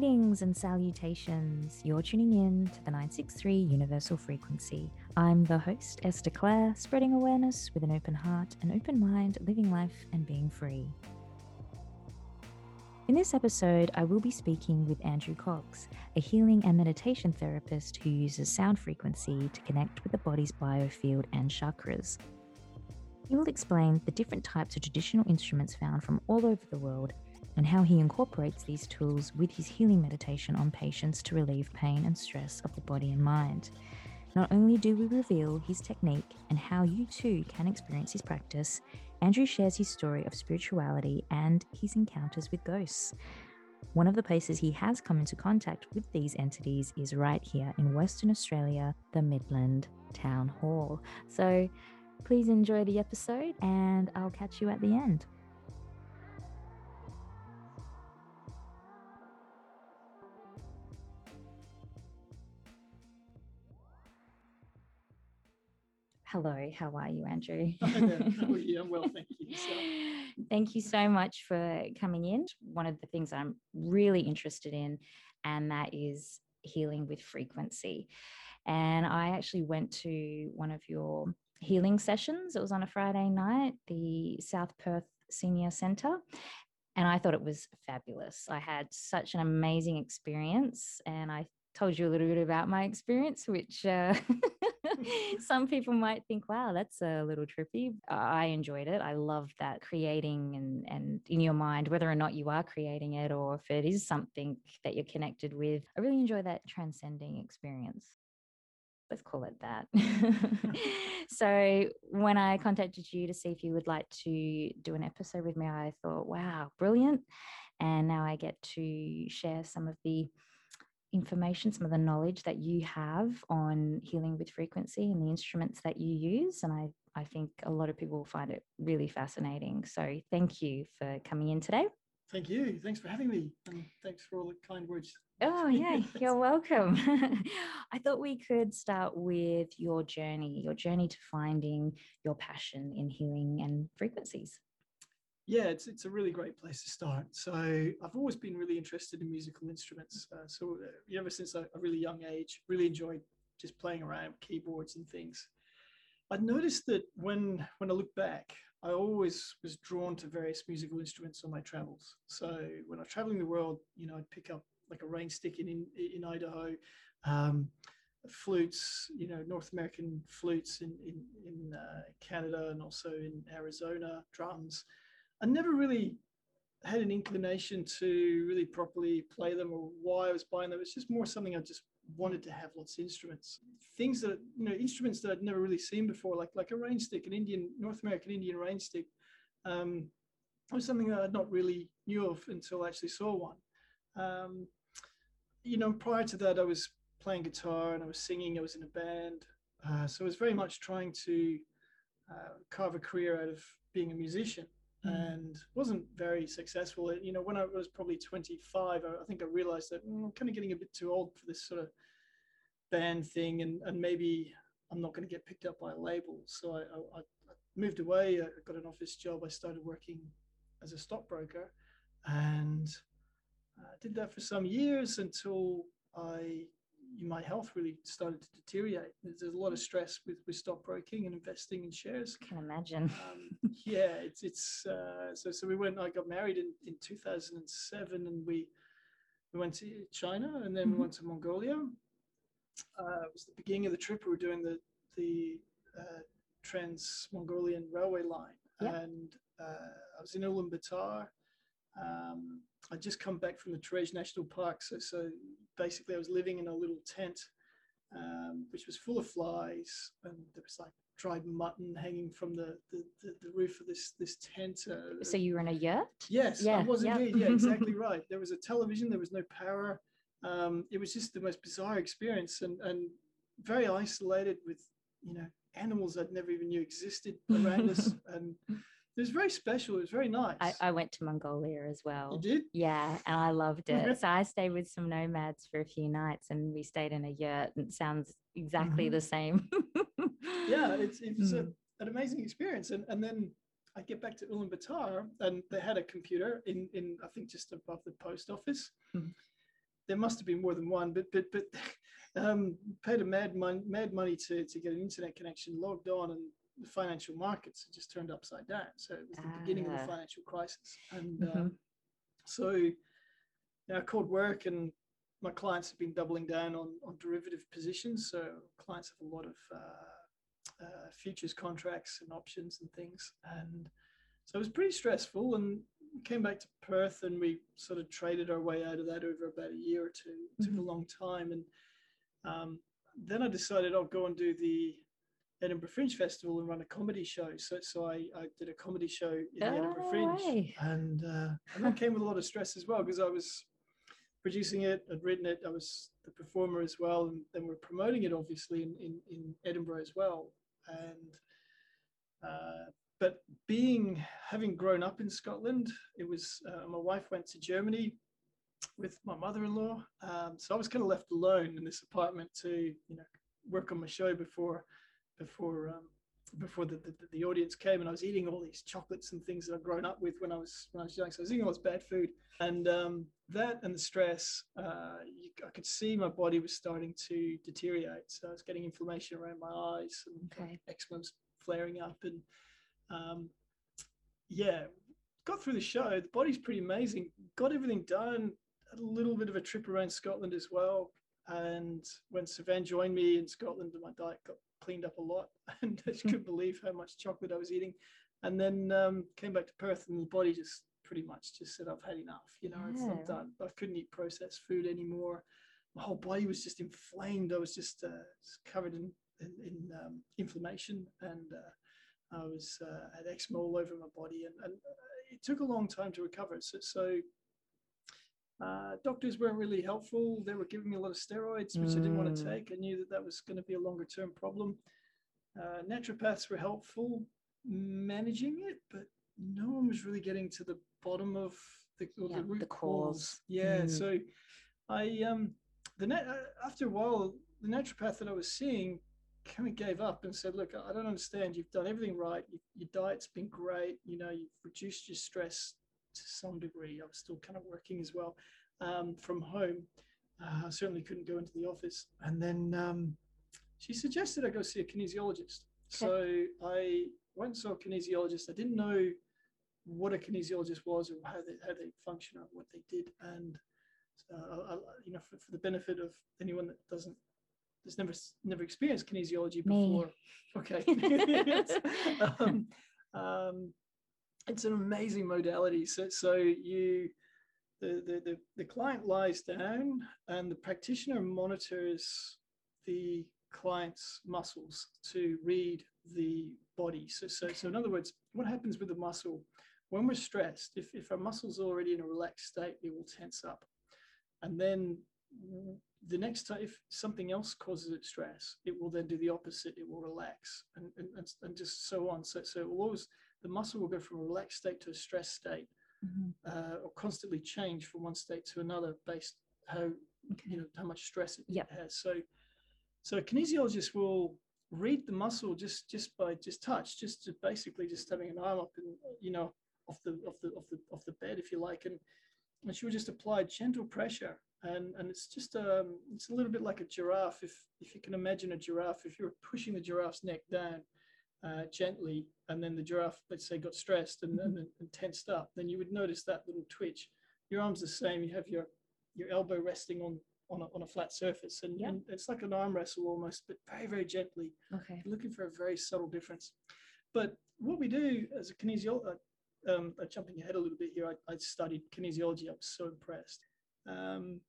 Greetings and salutations. You're tuning in to the 963 Universal Frequency. I'm the host, Esther Claire, spreading awareness with an open heart, an open mind, living life, and being free. In this episode, I will be speaking with Andrew Cox, a healing and meditation therapist who uses sound frequency to connect with the body's biofield and chakras. He will explain the different types of traditional instruments found from all over the world and how he incorporates these tools with his healing meditation on patients to relieve pain and stress of the body and mind. Not only do we reveal his technique and how you too can experience his practice, Andrew shares his story of spirituality and his encounters with ghosts. One of the places he has come into contact with these entities is right here in Western Australia, the Midland Town Hall. So please enjoy the episode, and I'll catch you at the end. Hello, how are you, Andrew? You? I'm well, thank you. So. Thank you so much for coming in. One of the things I'm really interested in, and that is healing with frequency. And I actually went to one of your healing sessions. It was on a Friday night, the South Perth Senior Centre. And I thought it was fabulous. I had such an amazing experience, and I told you a little bit about my experience, which uh, some people might think, wow, that's a little trippy. I enjoyed it. I love that creating and, and in your mind, whether or not you are creating it or if it is something that you're connected with. I really enjoy that transcending experience. Let's call it that. so, when I contacted you to see if you would like to do an episode with me, I thought, wow, brilliant. And now I get to share some of the information, some of the knowledge that you have on healing with frequency and the instruments that you use. And I, I think a lot of people will find it really fascinating. So thank you for coming in today. Thank you. Thanks for having me. And thanks for all the kind words. Oh, yeah, you're welcome. I thought we could start with your journey, your journey to finding your passion in healing and frequencies yeah, it's it's a really great place to start. So I've always been really interested in musical instruments. Uh, so uh, ever since a, really young age, really enjoyed just playing around with keyboards and things. I noticed that when when I look back, I always was drawn to various musical instruments on my travels. So when I'm traveling the world, you know, I'd pick up like a rain stick in in, in Idaho. Um, flutes, you know, North American flutes in in, in uh, Canada and also in Arizona, drums. I never really had an inclination to really properly play them or why I was buying them. It's just more something I just wanted to have lots of instruments. Things that, you know, instruments that I'd never really seen before, like like a rain stick, an Indian, North American Indian rain stick. Um, was something that I'd not really knew of until I actually saw one. Um, you know, prior to that, I was playing guitar and I was singing. I was in a band, uh, so I was very much trying to uh, carve a career out of being a musician. Mm. and wasn't very successful. You know, when I was probably 25, I, think I realized that mm, I'm kind of getting a bit too old for this sort of band thing, and, and maybe I'm not going to get picked up by a label. So I, I, I moved away. I got an office job. I started working as a stockbroker, and I did that for some years until I my health really started to deteriorate. There's, there's, a lot of stress with, with stockbroking and investing in shares. Can imagine. Um, yeah, it's it's uh, so so we went. I got married in, in 2007, and we we went to China, and then mm-hmm. we went to Mongolia. Uh, it was the beginning of the trip. We were doing the the uh, Trans Mongolian railway line, and uh, I was in Ulaanbaatar. Um, I just come back from the Terelj National Park, so so basically I was living in a little tent, um, which was full of flies, and there was like dried mutton hanging from the the, the, the roof of this this tent. Uh, so you were in a yurt? Yes, yeah, I was yep. indeed. Yeah, exactly right. There was a television. There was no power. Um, it was just the most bizarre experience, and and very isolated with you know animals I'd never even knew existed around us, and it was very special. It was very nice. I, I, went to Mongolia as well. You did? Yeah, and I loved it. so I stayed with some nomads for a few nights, and we stayed in a yurt. And it sounds exactly mm-hmm. the same. yeah, it's it's mm. a, an amazing experience. And and then I get back to Ulaanbaatar, and they had a computer in in I think just above the post office. Mm. there must have been more than one, but but but um, paid a mad mon- mad money to to get an internet connection, logged on, and the financial markets had just turned upside down. So it was the beginning of the Ah. financial crisis, and Mhm. um, so you know, I called work and my clients have been doubling down on, on derivative positions. So clients have a lot of uh, uh, futures contracts and options and things. And so it was pretty stressful. And we came back to Perth and we sort of traded our way out of that over about a year or two. It took a long time. And um, then I decided I'll go and do the Edinburgh Fringe Festival and run a comedy show. So, so I, I did a comedy show in the Edinburgh Oh, Fringe. And, uh, and that came with a lot of stress as well because I was producing it, I'd written it, I was the performer as well, and then we're promoting it obviously in, in, in Edinburgh as well. And uh, but being having grown up in Scotland, it was uh, my wife went to Germany with my mother-in-law, um, so I was kind of left alone in this apartment to you know work on my show before before um, before the, the, the audience came, and I was eating all these chocolates and things that I'd grown up with when I was when I was young. So I was eating all this bad food, and um, that and the stress, uh, you, I could see my body was starting to deteriorate. So I was getting inflammation around my eyes, and Okay. eczema was flaring up, and um, yeah, got through the show. The body's pretty amazing. Got everything done. Had a little bit of a trip around Scotland as well. And when Savan joined me in Scotland, my diet got cleaned up a lot, and I just couldn't believe how much chocolate I was eating. And then um, came back to Perth, and the body just pretty much just said, "I've had enough. You know, it's Yeah. not done. I couldn't eat processed food anymore. My whole body was just inflamed. I was just, uh, just covered in in, in um, inflammation, and uh, I was uh, had eczema all over my body, and, and uh, it took a long time to recover. So, so uh, doctors weren't really helpful. They were giving me a lot of steroids, which I didn't want to Mm. take. I knew that that was going to be a longer term problem. Uh, naturopaths were helpful managing it, but no one was really getting to the bottom of the, or Yeah, the the root cause. cause. Yeah. Mm. So I um the net uh, after a while the naturopath that I was seeing kind of gave up and said, "Look, I don't understand. You've done everything right. You, your diet's been great. You know, you've reduced your stress to some degree. I was still kind of working as well um, from home. Uh, I certainly couldn't go into the office. And then um, she suggested I go see a kinesiologist. So I went and saw a kinesiologist. I didn't know what a kinesiologist was or how they how they function or what they did. And uh, I, you know, for, for the benefit of anyone that doesn't, that's never never experienced kinesiology Me. before. Okay. um, um, it's an amazing modality. So, so you, the, the, the, the client lies down and the practitioner monitors the client's muscles to read the body. So, so, so in other words, what happens with the muscle when we're stressed, if, if our muscle's already in a relaxed state, it will tense up. And then the next time, if something else causes it stress, it will then do the opposite. It will relax and, and, and, just so on. So, so it will always, the muscle will go from a relaxed state to a stress state Mhm. uh, or constantly change from one state to another based how you know how much stress it Yep. has. So so a kinesiologist will read the muscle just just by just touch, just to basically just having an arm up and you know off the off the off the off the bed if you like, and and she would just apply gentle pressure. And, and it's just um it's a little bit like a giraffe if if you can imagine a giraffe if you're pushing the giraffe's neck down uh, gently, and then the giraffe, let's say, got stressed and, and, and tensed up, then you would notice that little twitch. Your arm's the same. You have your your elbow resting on on a, on a flat surface, and, Yeah. and it's like an arm wrestle almost, but very very gently. Okay. You're looking for a very subtle difference. But what we do as a kinesiologist, um, uh, jumping ahead a little bit here, I, I studied kinesiology. I was so impressed. Um,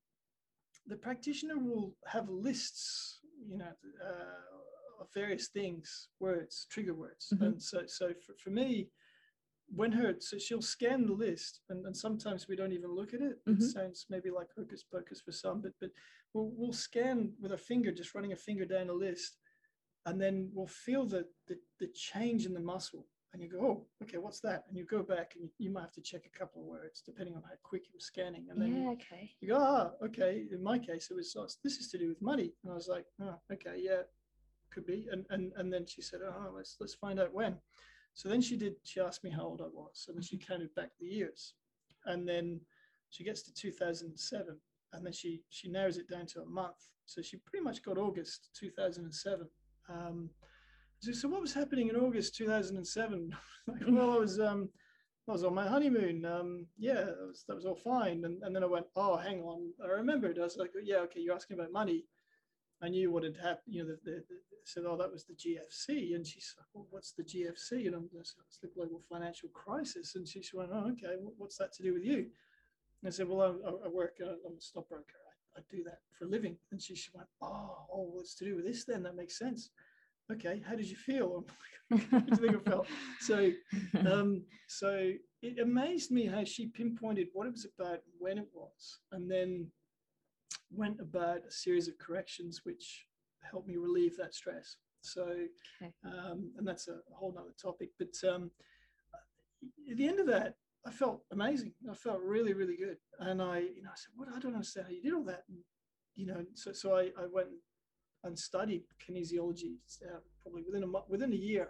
the practitioner will have lists, you know, uh, various things, words, trigger words. Mhm. And so, so for, for me, when her, so she'll scan the list, and, and sometimes we don't even look at it. Mhm. It sounds maybe like hocus pocus for some, but but we'll, we'll scan with a finger, just running a finger down a list, and then we'll feel the, the the change in the muscle. And you go, oh, okay, what's that? And you go back, and you, you might have to check a couple of words depending on how quick you're scanning. And then Yeah. Okay. you go, ah, okay. In my case, it was oh, this is to do with money, and I was like, oh, okay, yeah, could be. And and and then she said, oh, let's let's find out when. So then she did. She asked me how old I was, and then she counted back the years, and then she gets to 2007, and then she she narrows it down to a month. So she pretty much got August 2007. Um, so, so what was happening in August 2007? like, well, I was um, I was on my honeymoon. Um, yeah, that was, that was all fine. And, and then I went, oh, hang on. I remembered. I was like, yeah, okay, you're asking about money. I knew what had happened. You know, the, the, the, said, oh, that was the GFC. And she said, well, what's the GFC? And I'm just, it's the global financial crisis. And she went, oh, okay, what's that to do with you? And I said, well, I, I work, uh, I'm a stockbroker. I, I do that for a living. And she, she went, oh, oh, what's to do with this then? That makes sense okay, how did you feel? how do you think I felt? So, um, so it amazed me how she pinpointed what it was about, when it was, and then went about a series of corrections which helped me relieve that stress. So, okay. um, and that's a whole nother topic. But um, at the end of that, I felt amazing. I felt really, really good. And I, you know, I said, "What? I don't understand how you did all that." And, you know, so so I, I went and studied kinesiology. Uh, probably within a within a year,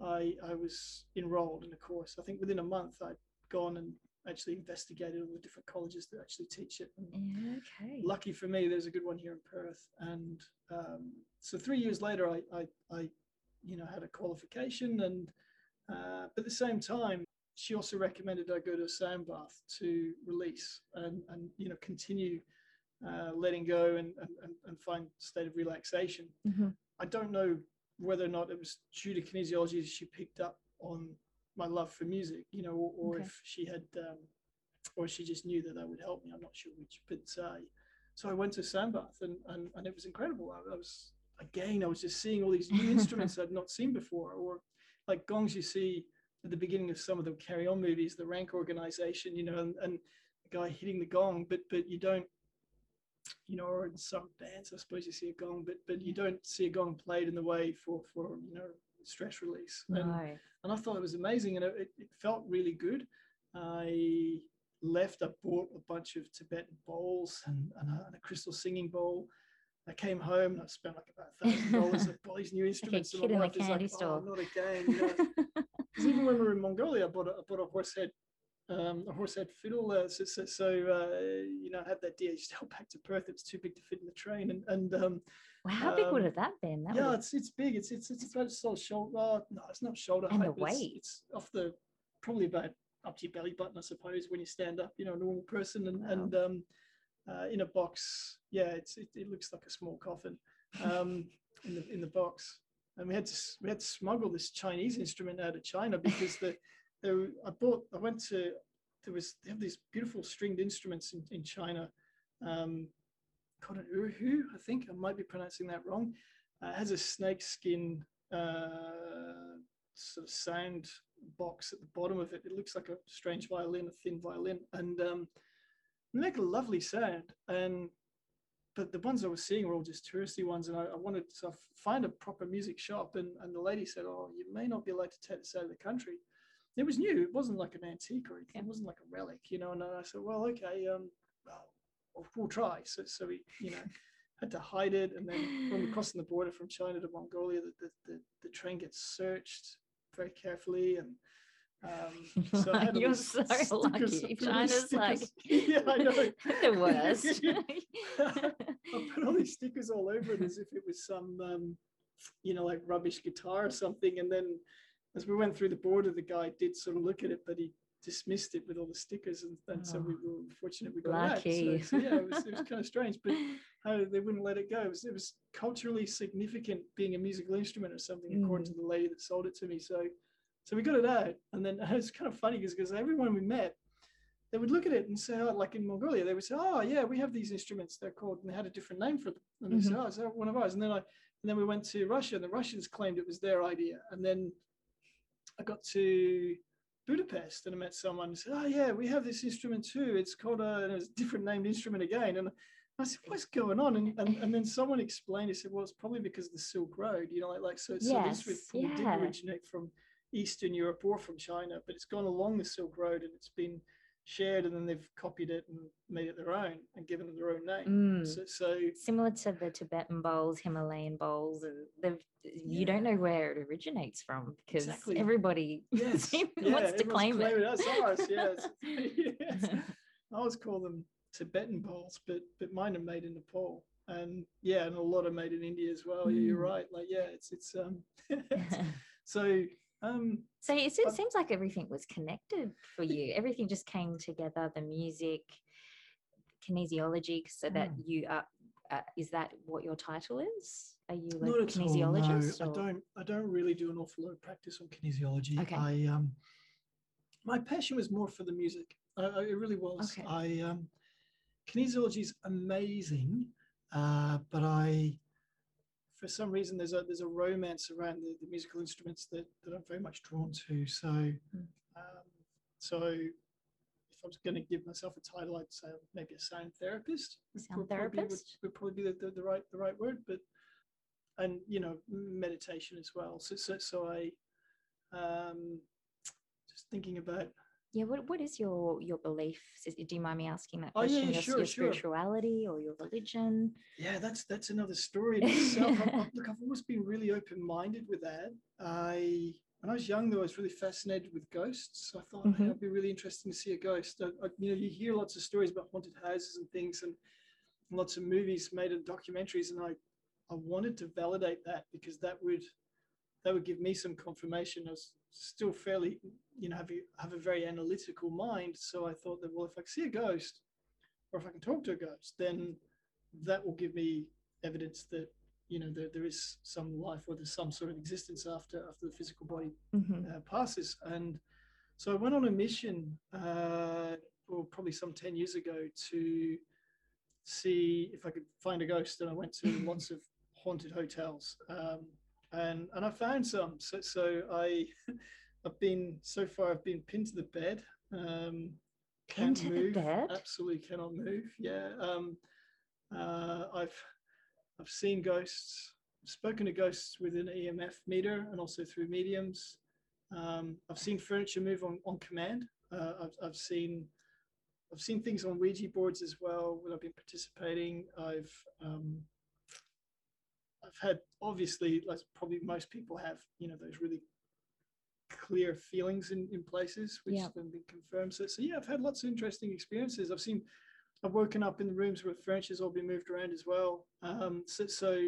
I I was enrolled in a course. I think within a month I'd gone and actually investigated all the different colleges that actually teach it. Okay. Lucky for me, there's a good one here in Perth. And um, so three years later, I, I, I, you know, had a qualification. And uh, at the same time, she also recommended I go to a sound bath to release and, and you know, continue uh, letting go and, and, and find state of relaxation. Mm-hmm. I don't know whether or not it was due to kinesiology she picked up on my love for music, you know, or, or okay. if she had, um, or she just knew that that would help me. I'm not sure which, but uh, so I went to sound bath and, and, and it was incredible. I, I was, again, I was just seeing all these new instruments I'd not seen before, or like gongs you see at the beginning of some of the Carry On movies, the Rank Organization, you know, and, and the guy hitting the gong, but, but you don't, you know, or in some bands, I suppose you see a gong, but but you don't see a gong played in the way for for you know stress release. And, and I thought it was amazing, and it, it felt really good. I left. I bought a bunch of Tibetan bowls and, and, a, and a crystal singing bowl. I came home and I spent like about thousand dollars on all these new instruments. Like and my wife is like, store. "Oh, not again!" You know? even when we were in Mongolia, I bought a, I bought a horse head um, a horsehead fiddle. Uh, so, so, so uh, you know, I had that DHL back to Perth. It was too big to fit in the train, and and um, wow, how big would um, have that been? That yeah, it's it's big. It's it's it's about sort of shoulder. Oh, no, it's not shoulder and height. the weight. It's, it's, off the probably about up to your belly button, I suppose, when you stand up. You know, a normal person, and wow. and um, uh, in a box. Yeah, it's it, it looks like a small coffin um, in the in the box. And we had to we had to smuggle this Chinese instrument out of China because the there, I bought, I went to, there was, they have these beautiful stringed instruments in, in China um, called an I think. I might be pronouncing that wrong. Uh, it has a snake skin uh, sort of sound box at the bottom of it. It looks like a strange violin, a thin violin, and um, make a lovely sound. And but the ones I was seeing were all just touristy ones, and I, I wanted to find a proper music shop. And, and the lady said, "Oh, you may not be allowed to take this out of the country." it was new. It wasn't like an antique or anything. It wasn't like a relic, you know. And I said, well, okay, um, well, we'll try. So, so we, you know, had to hide it. And then when we're crossing the border from China to Mongolia, the, the, the, the train gets searched very carefully. And um, so I You're so lucky. China's like yeah, I know. the worst. I put all these stickers all over it as if it was some, um, you know, like rubbish guitar or something. And then as we went through the border, the guy did sort of look at it, but he dismissed it with all the stickers, and, and oh, so we were fortunate we got lucky. that. So, so, yeah, it was, it was kind of strange, but how they wouldn't let it go. It was, it was culturally significant being a musical instrument or something, mm. according to the lady that sold it to me. So, so we got it out, and then it was kind of funny because everyone we met, they would look at it and say, oh, like in Mongolia, they would say, oh yeah, we have these instruments. They're called, and they had a different name for them. And they mm-hmm. said, oh, is that one of ours? And then I, and then we went to Russia, and the Russians claimed it was their idea, and then I got to Budapest and I met someone and said, Oh, yeah, we have this instrument too. It's called a, a different named instrument again. And I said, What's going on? And, and, and then someone explained, he said, Well, it's probably because of the Silk Road, you know, like, like so, so yes, this probably yeah. didn't originate from Eastern Europe or from China, but it's gone along the Silk Road and it's been shared and then they've copied it and made it their own and given it their own name. Mm. So, so, similar to the Tibetan bowls, Himalayan bowls, and they've you yeah. don't know where it originates from because exactly. everybody yes. wants to claim it. That's ours. Yes. yes. I always call them Tibetan bowls, but but mine are made in Nepal, and yeah, and a lot are made in India as well. Mm. You're right. Like yeah, it's it's um so um so it, it seems like everything was connected for you. Everything just came together. The music, kinesiology, so that mm. you are. Uh, is that what your title is? Are you like Not kinesiologist? no, I don't. I don't really do an awful lot of practice on kinesiology. Okay. I um, my passion was more for the music. It really was. Okay. I um, kinesiology is amazing, uh, but I, for some reason, there's a there's a romance around the, the musical instruments that, that I'm very much drawn to. So, mm. um, so if I was going to give myself a title, I'd say maybe a sound therapist. Sound would therapist probably, would, would, probably be the, the, the, right the right word, but and you know meditation as well. So so so I um, just thinking about yeah what, what is your your belief? Do you mind me asking that question oh, yeah, your, sure, your spirituality or your religion? Yeah that's that's another story in itself. I look i've always been really open-minded with that. I when i was young though i was really fascinated with ghosts. So i thought mm-hmm. hey, it'd be really interesting to see a ghost. I, I, you know you hear lots of stories about haunted houses and things and lots of movies made of documentaries and i i wanted to validate that because that would that would give me some confirmation. I was still fairly, you know, have a, have a very analytical mind. So I thought that, well, if I see a ghost or if I can talk to a ghost, then that will give me evidence that, you know, there, there is some life or there's some sort of existence after, after the physical body mm-hmm. uh, passes. And so I went on a mission, uh, well, probably some 10 years ago to see if I could find a ghost. And I went to lots of haunted hotels. Um, and and I found some. So so I I've been so far I've been pinned to the bed. Um, can't pinned move. to the bed. Absolutely cannot move. Yeah. Um, uh, I've I've seen ghosts. spoken to ghosts with an EMF meter and also through mediums. Um, I've seen furniture move on, on command. Uh, I've, I've seen I've seen things on Ouija boards as well when I've been participating. I've um, I've had obviously, like probably most people have, you know, those really clear feelings in, in places which yeah. have been confirmed. So, so yeah, I've had lots of interesting experiences. I've seen, I've woken up in the rooms where furniture's all been moved around as well. Um, so, so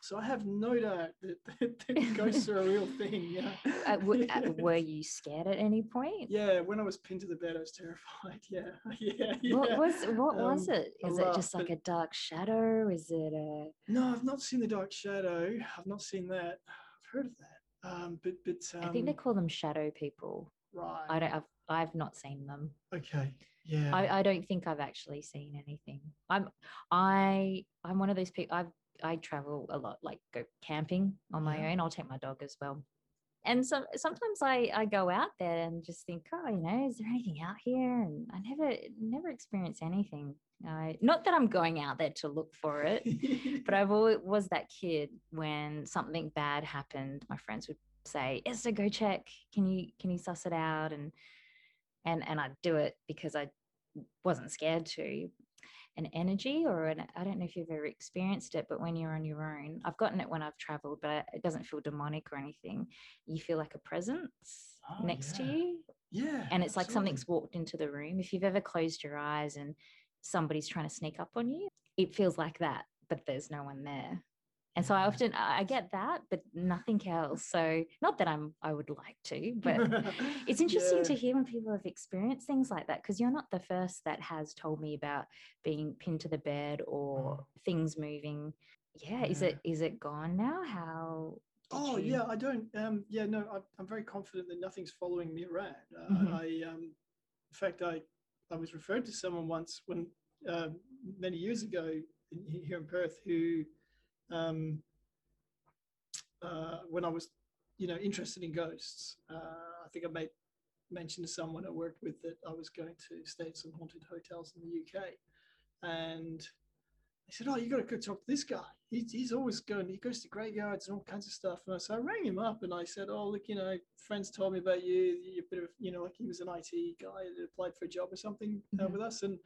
so I have no doubt that, that, that ghosts are a real thing. Yeah. Uh, w- yeah. Were you scared at any point? Yeah, when I was pinned to the bed, I was terrified. Yeah, yeah. yeah. What was what um, was it? Is it just like a dark shadow? Is it a? No, I've not seen the dark shadow. I've not seen that. I've heard of that. Um, but but um, I think they um, call them shadow people. Right. I don't. I've I've not seen them. Okay. Yeah. I, I don't think I've actually seen anything. I'm I I'm one of those people. I've I travel a lot, like go camping on my yeah. own. I'll take my dog as well. And so sometimes I, I go out there and just think, oh, you know, is there anything out here? And I never never experience anything. I, not that I'm going out there to look for it, but I've always was that kid when something bad happened. My friends would say, Esther, go check. Can you can you suss it out? And and and I'd do it because I wasn't scared to an energy or an I don't know if you've ever experienced it, but when you're on your own, I've gotten it when I've traveled, but it doesn't feel demonic or anything. You feel like a presence oh, next yeah. to you. Yeah. And it's absolutely. like something's walked into the room. If you've ever closed your eyes and somebody's trying to sneak up on you, it feels like that, but there's no one there and so i often i get that but nothing else so not that i'm i would like to but it's interesting yeah. to hear when people have experienced things like that because you're not the first that has told me about being pinned to the bed or mm. things moving yeah, yeah, is it is it gone now how oh you... yeah i don't um yeah no I'm, I'm very confident that nothing's following me around uh, mm-hmm. i um in fact i i was referred to someone once when uh, many years ago in, here in perth who um, uh, when I was, you know, interested in ghosts. Uh, I think I made mention to someone I worked with that I was going to stay at some haunted hotels in the UK, and they said, "Oh, you got to go talk to this guy. He's, he's always going. He goes to graveyards and all kinds of stuff." And I so I rang him up and I said, "Oh, look, you know, friends told me about you. You're a bit of, you know, like he was an IT guy that applied for a job or something uh, mm-hmm. with us." And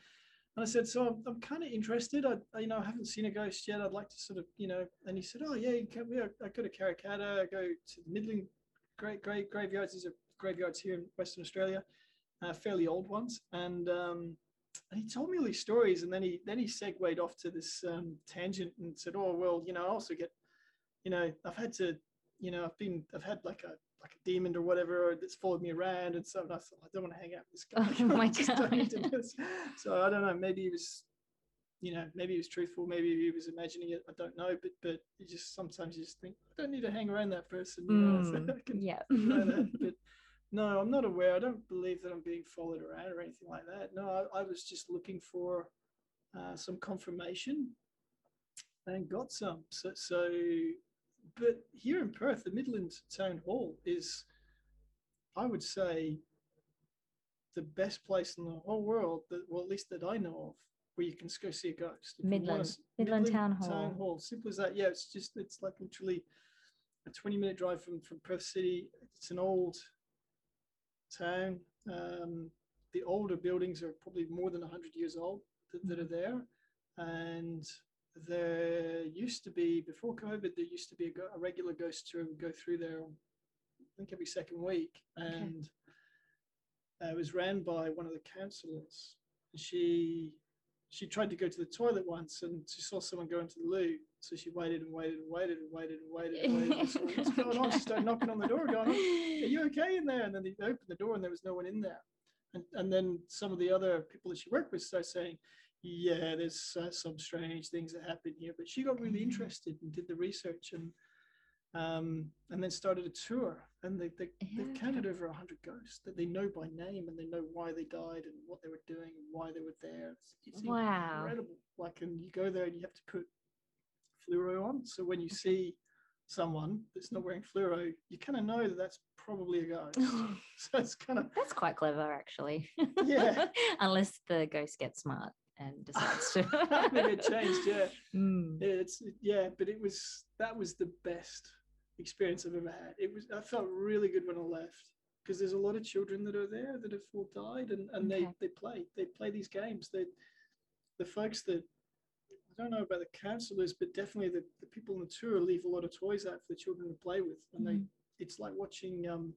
and I said, so I'm, I'm kind of interested. I, I, you know, I haven't seen a ghost yet. I'd like to sort of, you know, and he said, oh yeah, you can, yeah I go to Karrakatta, I go to the Midland great, great graveyards. These are graveyards here in Western Australia, uh, fairly old ones. And, um, and he told me all these stories, and then he then he segued off to this um, tangent and said, "Oh well, you know, I also get, you know, I've had to, you know, I've been, I've had like a like a demon or whatever that's followed me around and stuff." And I thought, I don't want to hang out with this guy. Oh my I just don't need to God. So I don't know. Maybe he was, you know, maybe he was truthful. Maybe he was imagining it. I don't know. But but you just sometimes you just think, I don't need to hang around that person. You know, so Mm, I can yeah. know that, but no, I'm not aware. I don't believe that I'm being followed around or anything like that. No, I, I was just looking for uh, some confirmation and got some. So, so, but here in Perth, the Midland Town Hall is, I would say, the best place in the whole world that, well, at least that I know of, where you can go see a ghost. If wanna Midland- Midland Town Town Hall. Hall. Simple as that. Yeah, it's just it's like literally a 20 minute drive from from Perth City. It's an old town. Um, the older buildings are probably more than 100 years old that, that are there, and there used to be before COVID. There used to be a, go- a regular ghost tour would go through there. I think every second week, and uh, it was ran by one of the councillors. She she tried to go to the toilet once and she saw someone go into the loo. So she waited and waited and waited and waited and waited and waited. and saw what's going on? She started knocking on the door, going, Are you okay in there? And then they opened the door and there was no one in there. And, and then some of the other people that she worked with started saying, Yeah, there's uh, some strange things that happen here. But she got really interested and did the research and um, and then started a tour. And they, they, they've counted over 100 ghosts that they know by name and they know why they died and what they were doing and why they were there. It's, it's Wow. incredible. Like, and you go there and you have to put fluoro on. So when you see someone that's not wearing fluoro, you kind of know that that's probably a ghost. so it's kind of That's quite clever, actually. Yeah. Unless the ghost gets smart and decides to maybe it changed. Yeah, Mm. Yeah, it's yeah, but it was that was the best experience I've ever had. It was I felt really good when I left because there's a lot of children that are there that have all died and, and Okay. they they play they play these games. They the folks that I don't know about the councillors, but definitely the, the people on the tour leave a lot of toys out for the children to play with, and they Mhm. it's like watching um,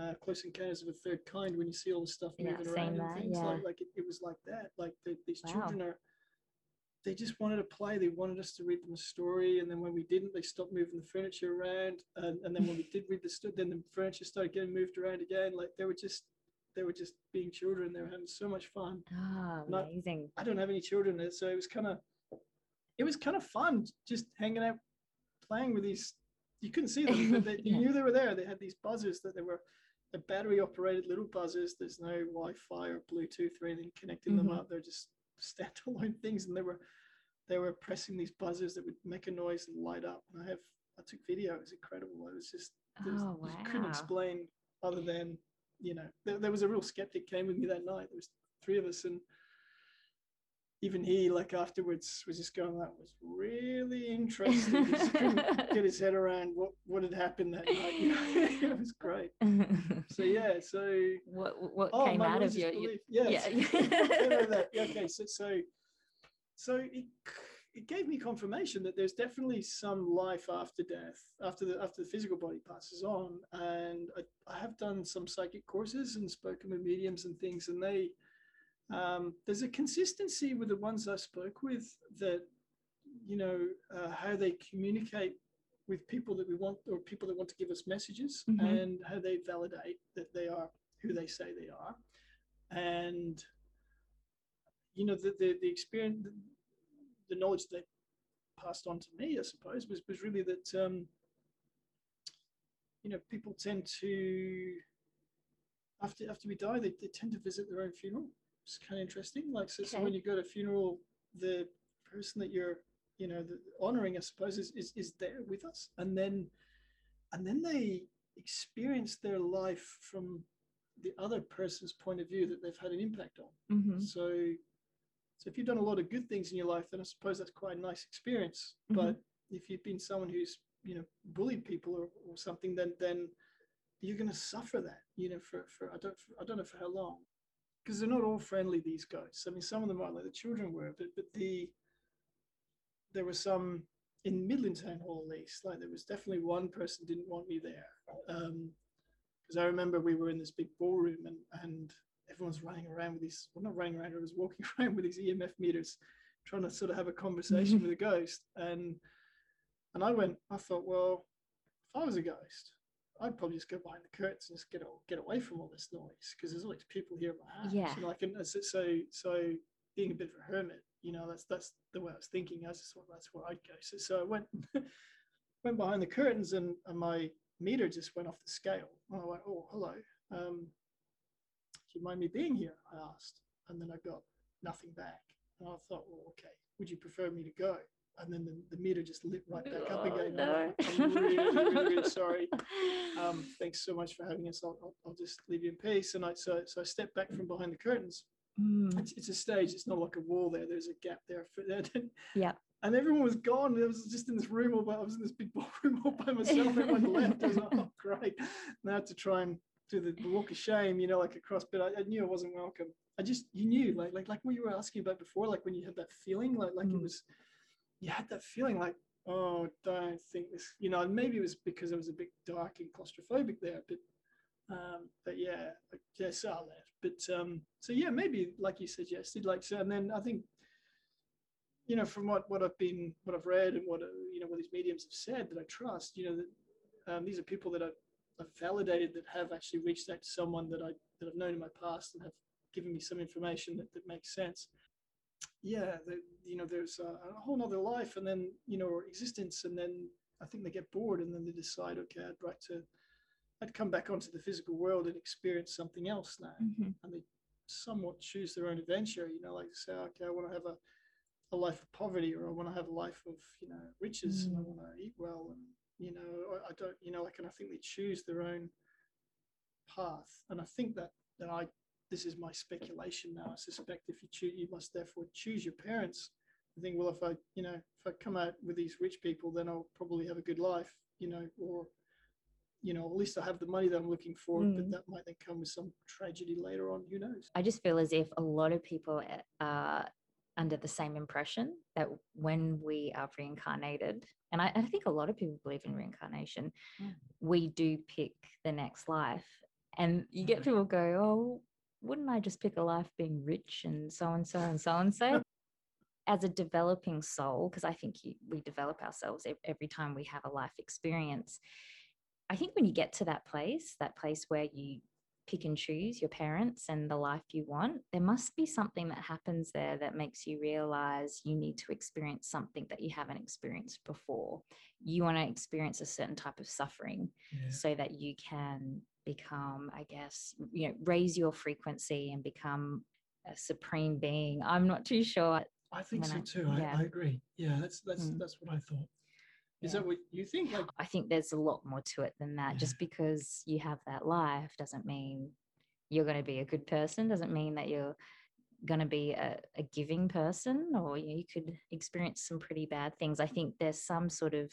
uh, Close Encounters of a Third Kind when you see all the stuff moving around and that, things yeah. like like it, it was like that. Like the, these Wow. children are they just wanted to play. They wanted us to read them a story, and then when we didn't, they stopped moving the furniture around. And, and then when we did read the story, then the furniture started getting moved around again. Like they were just, they were just being children. They were having so much fun. Ah, No. amazing. I don't have any children, so it was kind of, it was kind of fun just hanging out, playing with these. You couldn't see them, but they, you Yeah. knew they were there. They had these buzzers that they were. The battery operated little buzzers. There's no Wi-Fi or Bluetooth or anything connecting Mhm. them up. They're just standalone things, and they were they were pressing these buzzers that would make a noise and light up. And I have I took video. It was incredible. It was just was, Oh, you couldn't explain other than you know there, there was a real skeptic came with me that night. There was three of us, and even he like afterwards was just going that was really interesting. He just couldn't get his head around what what had happened that night. You know? it was great. So yeah, so what what oh, came out of your, your. Yes. yeah. Yeah, yeah, okay, so so so it it gave me confirmation that there's definitely some life after death, after the after the physical body passes on. And I, I have done some psychic courses and spoken with mediums and things, and they um, there's a consistency with the ones I spoke with that you know uh, how they communicate with people that we want or people that want to give us messages Mhm. and how they validate that they are who they say they are and you know the the, the experience the, the knowledge they passed on to me i suppose was was really that um you know people tend to after after we die they, they tend to visit their own funeral it's kind of interesting like so, so when you go to a funeral the person that you're you know the, honoring i suppose is, is is there with us and then and then they experience their life from the other person's point of view that they've had an impact on Mhm. so so if you've done a lot of good things in your life then i suppose that's quite a nice experience Mhm. but if you've been someone who's you know bullied people or, or something then then you're going to suffer that you know for for i don't i don't know for how long because they're not all friendly these guys i mean some of them are like the children were but but the there were some in midland town hall at least like there was definitely one person didn't want me there um because i remember we were in this big ballroom and and everyone's running around with these, well, not running around, I was walking around with these EMF meters, trying to sort of have a conversation with a ghost. And and I went, I thought, well, if I was a ghost, I'd probably just go behind the curtains and just get get away from all this noise because there's always people here at my house. Yeah. You know, I can, so so being a bit of a hermit, you know, that's that's the way I was thinking. I just thought that's where I'd go. So, so I went went behind the curtains and, and my meter just went off the scale. And I went, oh, hello. Um, do you mind me being here? I asked. And then I got nothing back. And I thought, well, okay, would you prefer me to go? And then the, the meter just lit right back up Oh, again. no. I'm really, really, really sorry. Um, thanks so much for having us. I'll, I'll, I'll just leave you in peace. And I, so, so I stepped back from behind the curtains. Mm, It's, it's a stage. It's not like a wall there. There's a gap there. For, yeah. and everyone was gone. I was just in this room all by, I was in this big ballroom all by myself. Everyone left. I was like, oh, great. Now I had to try and do the, the walk of shame, you know, like across, but I, I knew I wasn't welcome. I just, you knew, like, like, like what you were asking about before, like when you had that feeling, like, like it Mm. was, you had that feeling like, oh, don't think this, you know, maybe it was because it was a bit dark and claustrophobic there, but, um, but yeah, I guess I left. But, um, so yeah, maybe like you suggested, like, so, and then I think, you know, from what, what I've been, what I've read and what, you know, what these mediums have said that I trust, you know, that um, these are people that I've, I've validated that have actually reached out to someone that I, that I've known in my past and have given me some information that, that makes sense. Yeah, the, you know, there's a, a whole other life and then, you know, or existence. And then I think they get bored and then they decide, okay, I'd like to, I'd come back onto the physical world and experience something else now mhm. and they somewhat choose their own adventure. You know, like say, okay, I want to have a, a life of poverty, or I want to have a life of you know riches, and I Mm. want to eat well, and you know, I, I don't, you know, like, and I think they choose their own path, and I think that that I this is my speculation now. I suspect if you choose, you must therefore choose your parents. I think, well, if I, you know, if I come out with these rich people, then I'll probably have a good life, you know, or you know, at least I have the money that I'm looking for, but Mm. that might then come with some tragedy later on. Who knows? I just feel as if a lot of people are under the same impression that when we are reincarnated, and I, I think a lot of people believe in reincarnation, Mm. we do pick the next life. And you get Mhm. people go, oh, wouldn't I just pick a life being rich and so and so and so and so? As a developing soul, because I think you, we develop ourselves every time we have a life experience. I think when you get to that place, that place where you pick and choose your parents and the life you want, there must be something that happens there that makes you realize you need to experience something that you haven't experienced before. You want to experience a certain type of suffering Yeah. so that you can become, I guess, you know, raise your frequency and become a supreme being. I'm not too sure. I think when so I- too. I, yeah. I agree. Yeah, that's that's Mm. that's what I thought. Is Yeah. that what you think? Like, I think there's a lot more to it than that. Yeah. Just because you have that life doesn't mean you're going to be a good person, doesn't mean that you're going to be a, a giving person, or you, know, you could experience some pretty bad things. I think there's some sort of,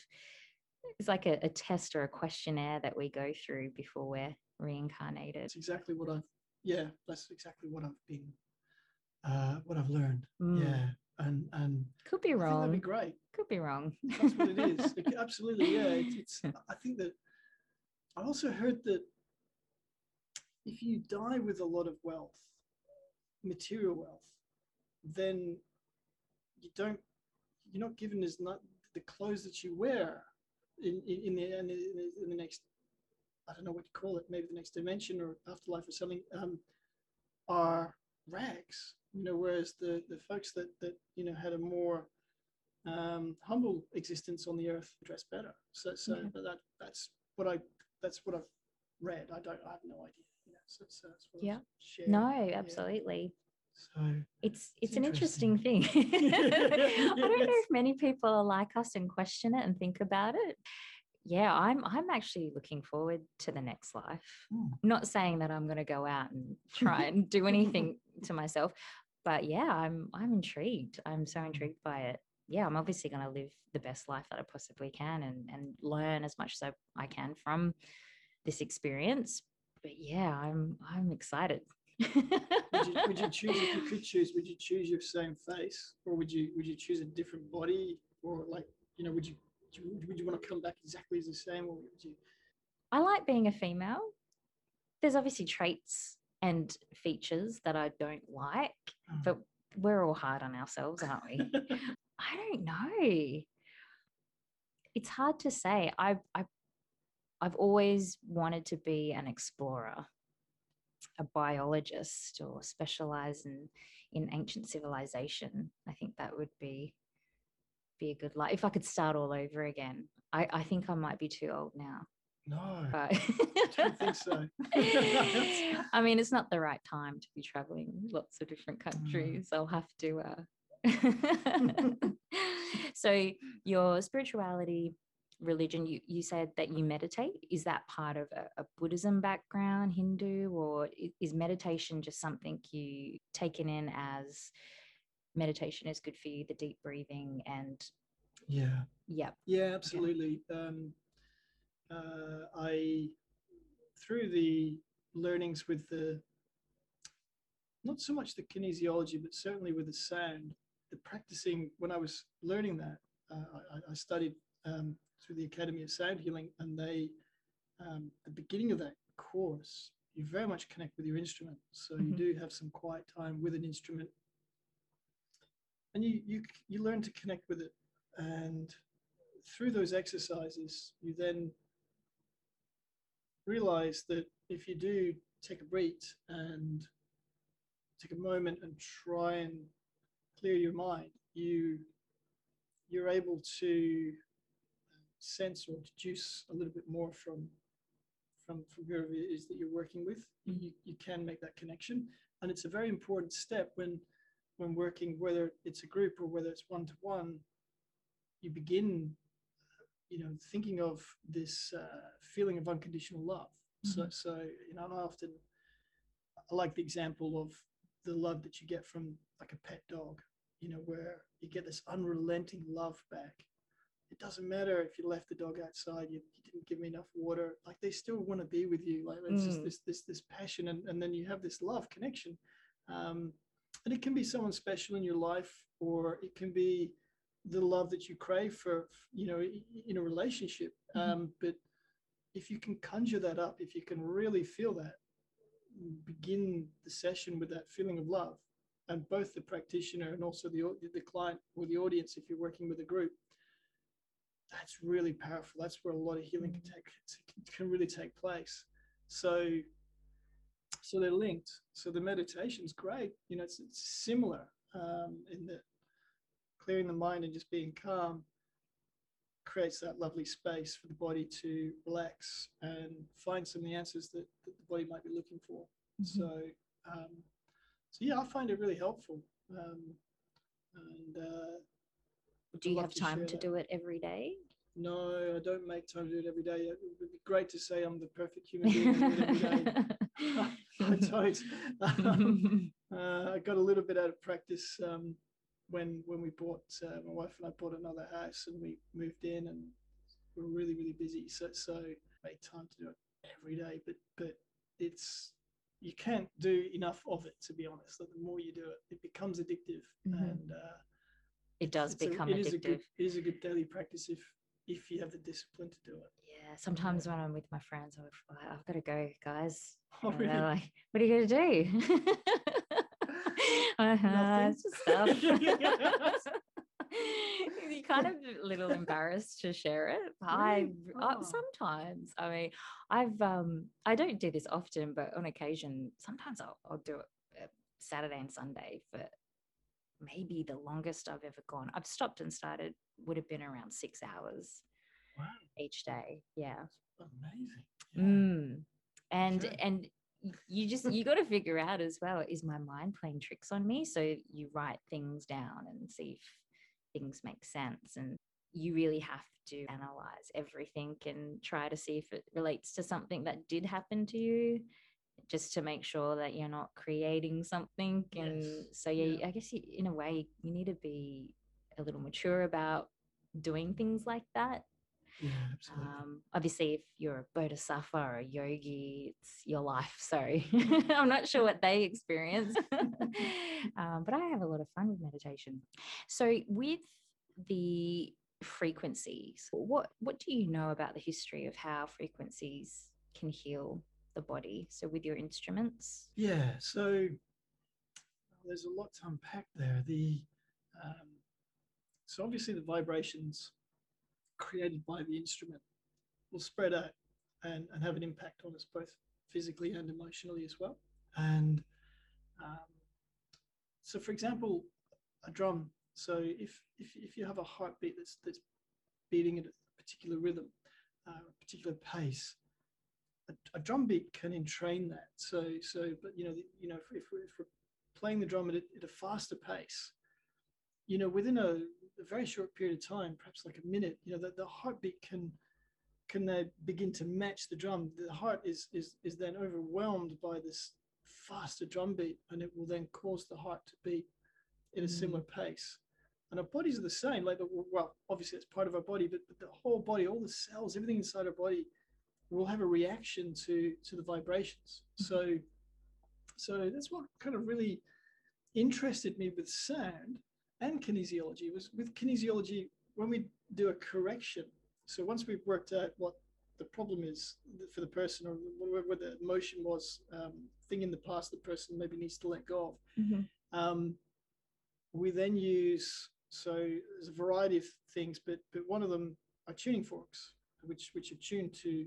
it's like a, a test or a questionnaire that we go through before we're reincarnated. that's exactly what I've. Yeah, that's exactly what I've been. Uh, what I've learned. Mm, Yeah, and and Could be think that'd be great. Could be wrong. That's what it is. It, absolutely, yeah. It, it's. I think that. I also heard that if you die with a lot of wealth, material wealth, then you don't. You're not given as not the clothes that you wear in in, in the in the, in the next. I don't know what you call it. Maybe the next dimension or afterlife or something. Um, are rags. You know, whereas the the folks that that you know had a more um, humble existence on the earth dress better. So, so Okay. but that that's what I that's what I've read. I don't I have no idea. You know, so, so that's what I've Yeah. No, absolutely. So It's It's it's an interesting thing. I don't know if many people are like us and question it and think about it. Yeah, I'm I'm actually looking forward to the next life. Hmm. Not saying that I'm going to go out and try and do anything to myself, but yeah, I'm I'm intrigued. I'm so intrigued by it. Yeah, I'm obviously going to live the best life that I possibly can and and learn as much as I, I can from this experience. But yeah, I'm I'm excited. Would you, would you choose if you could choose? Would you choose your same face, or would you would you choose a different body, or like you know would you would you, want to come back exactly as the same, or would you? I like being a female. There's obviously traits and features that I don't like, Mm. but we're all hard on ourselves, aren't we? I don't know. It's hard to say. I've, I've, I've always wanted to be an explorer, a biologist, or specialize in, in ancient civilization. I think that would be be a good life. If I could start all over again, I, I think I might be too old now. no, But I don't think so. I mean, it's not the right time to be traveling lots of different Mm. countries. I'll have to. Uh... so, your spirituality, religion, you, you said that you meditate. Is that part of a, a Buddhism background, Hindu, or is meditation just something you taken in as meditation is good for you, the deep breathing and yeah. yep. Yeah, absolutely. Um, uh, I through the learnings with the not so much the kinesiology, but certainly with the sound, the practicing. When I was learning that, uh, I, I studied um, through the Academy of Sound Healing, and they um, the beginning of that course, you very much connect with your instrument. So Mhm. you do have some quiet time with an instrument, and you you you learn to connect with it and through those exercises, you then realize that if you do take a beat and take a moment and try and clear your mind, you you're able to sense or deduce a little bit more from from from whoever it is that you're working with. You, you, you can make that connection, and it's a very important step when when working, whether it's a group or whether it's one to one you begin you know thinking of this uh, feeling of unconditional love so Mhm. so you know i often i like the example of the love that you get from like a pet dog you know where you get this unrelenting love back it doesn't matter if you left the dog outside you, you didn't give me enough water like they still want to be with you like it's just Mm. this this this passion and, and then you have this love connection um, and it can be someone special in your life or it can be the love that you crave for you know in a relationship Mhm. um, but if you can conjure that up if you can really feel that begin the session with that feeling of love and both the practitioner and also the the client or the audience if you're working with a group that's really powerful that's where a lot of healing can take can really take place so so they're linked so the meditation's great you know it's, it's similar um, in that clearing the mind and just being calm creates that lovely space for the body to relax and find some of the answers that, that the body might be looking for. Mhm. So, um, so yeah, I find it really helpful. Um, and uh, Do you have time to do it every day? no, I don't make time to do it every day. It would be great to say I'm the perfect human being and do it every day. I don't. Um, uh, I got a little bit out of practice um, when when we bought uh, my wife and I bought another house and we moved in and we were really really busy. So so made time to do it every day. But but it's you can't do enough of it to be honest. Like the more you do it, it becomes addictive Mhm. and uh, it does it's a- become it is a addictive. good it is a good daily practice if if you have the discipline to do it. Yeah, sometimes when I'm with my friends, I'm like, I've got to go, guys. Oh, And they're like, what are you going to do? uh-huh, Nothing. it's just stuff. You're kind of a little embarrassed to share it. I Really? uh, Oh. sometimes. I mean, I've um, I don't do this often, but on occasion, sometimes I'll, I'll do it uh, Saturday and Sunday for maybe the longest I've ever gone. I've stopped and started. Would have been around six hours Wow, each day. Yeah. amazing. Yeah. Mm. And Okay. and you just you got to figure out as well is my mind playing tricks on me so you write things down and see if things make sense and you really have to analyze everything and try to see if it relates to something that did happen to you just to make sure that you're not creating something and Yes, so yeah, yeah. i guess you, in a way you need to be a little mature about doing things like that Yeah, absolutely. um, obviously, if you're a bodhisattva or a yogi, it's your life. So I'm not sure what they experience, um, but I have a lot of fun with meditation. So with the frequencies, what what do you know about the history of how frequencies can heal the body? So with your instruments? Yeah, so there's a lot to unpack there. The um, so obviously the vibrations created by the instrument will spread out and, and have an impact on us both physically and emotionally as well. And um, so, for example, a drum. So if, if if you have a heartbeat that's that's beating at a particular rhythm, uh, a particular pace, a, a, drum beat can entrain that. So so, but you know, the, you know, if, if, we're, if we're playing the drum at a, at a faster pace, you know, within a, a, very short period of time, perhaps like a minute, you know, the, the heartbeat can can they begin to match the drum. The heart is is is then overwhelmed by this faster drum beat, and it will then cause the heart to beat in a mm. similar pace. And our bodies are the same. Like, well, obviously it's part of our body, but, but the whole body, all the cells, everything inside our body, will have a reaction to to the vibrations. Mm-hmm. So, so that's what kind of really interested me with sound and kinesiology. Was with kinesiology when we do a correction. So once we've worked out what the problem is for the person or what the emotion was um, thing in the past the person maybe needs to let go of mm-hmm. um, we then use so there's a variety of things but but one of them are tuning forks which which are tuned to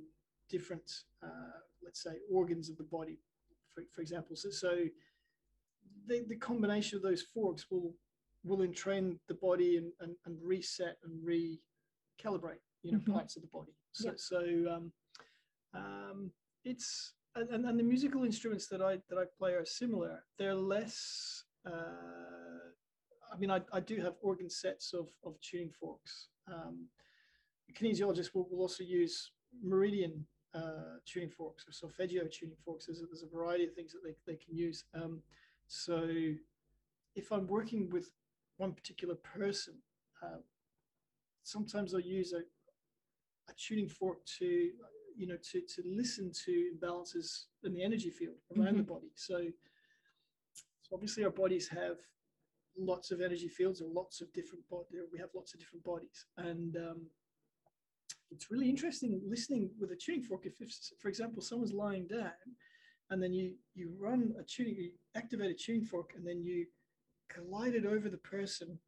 different uh, let's say organs of the body for, for example so so the, the combination of those forks will will entrain the body and, and, and reset and recalibrate you know mm-hmm. parts of the body so yep. so um, um, it's and, and the musical instruments that I that I play are similar. They're less. Uh, I mean, I, I do have organ sets of, of tuning forks. Um, kinesiologists will, will also use meridian uh, tuning forks or solfeggio tuning forks. There's a, there's a variety of things that they, they can use. Um, so if I'm working with one particular person, uh, sometimes I'll use a, a tuning fork to you know to to listen to imbalances in the energy field around mm-hmm. the body so so obviously our bodies have lots of energy fields or lots of different body we have lots of different bodies and um, it's really interesting listening with a tuning fork if, if for example someone's lying down and then you you run a tuning you activate a tuning fork and then you glide it over the person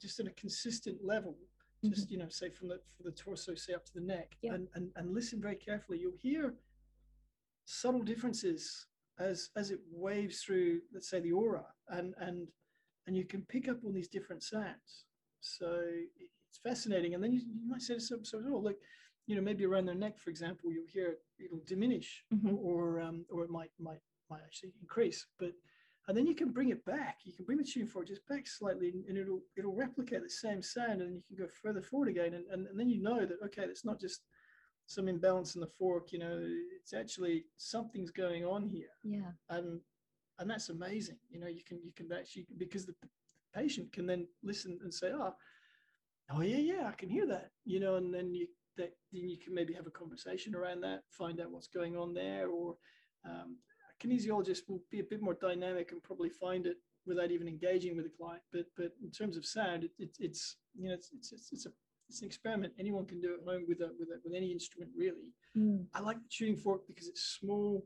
just at a consistent level just mm-hmm. you know say from the from the torso say up to the neck yeah. and, and and listen very carefully you'll hear subtle differences as as it waves through let's say the aura and and and you can pick up on these different sounds so it's fascinating and then you, you might say to some so oh like you know maybe around their neck for example you'll hear it, it'll diminish mm-hmm. or um or it might might might actually increase but and then you can bring it back. You can bring the tune forward just back slightly, and it'll it'll replicate the same sound, and you can go further forward again, and, and, and then you know that okay, it's not just some imbalance in the fork. You know, it's actually something's going on here. Yeah. And and that's amazing. You know, you can you can actually because the patient can then listen and say, oh, oh yeah, yeah, I can hear that. You know, and then you that then you can maybe have a conversation around that, find out what's going on there, or um, a kinesiologist will be a bit more dynamic and probably find it without even engaging with the client. But but in terms of sound, it, it it's you know it's, it's it's it's a it's an experiment. Anyone can do at home with a, with a, with any instrument really. Mm. I like the tuning fork because it's small.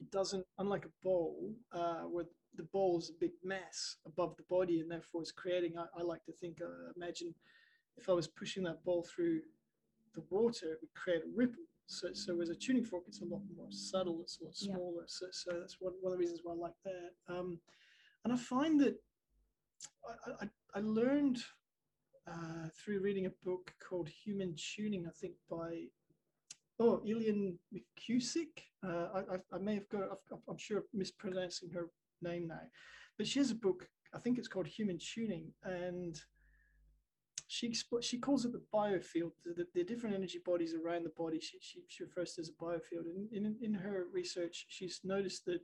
It doesn't, unlike a bowl, uh, where the bowl is a big mass above the body, and therefore it's creating. I, I like to think, uh, imagine if I was pushing that ball through the water, it would create a ripple so, so as a tuning fork, it's a lot more subtle, it's a lot smaller. So, so that's one, one of the reasons why I like that. Um, and I find that I, I, I learned uh, through reading a book called Human Tuning, I think by oh Eileen McKusick. Uh, I, I, I, may have got I'm sure I'm mispronouncing her name now, but she has a book. I think it's called Human Tuning, and she she calls it the biofield, the, the different energy bodies around the body. She, she, she refers to as a biofield. And in, in her research, she's noticed that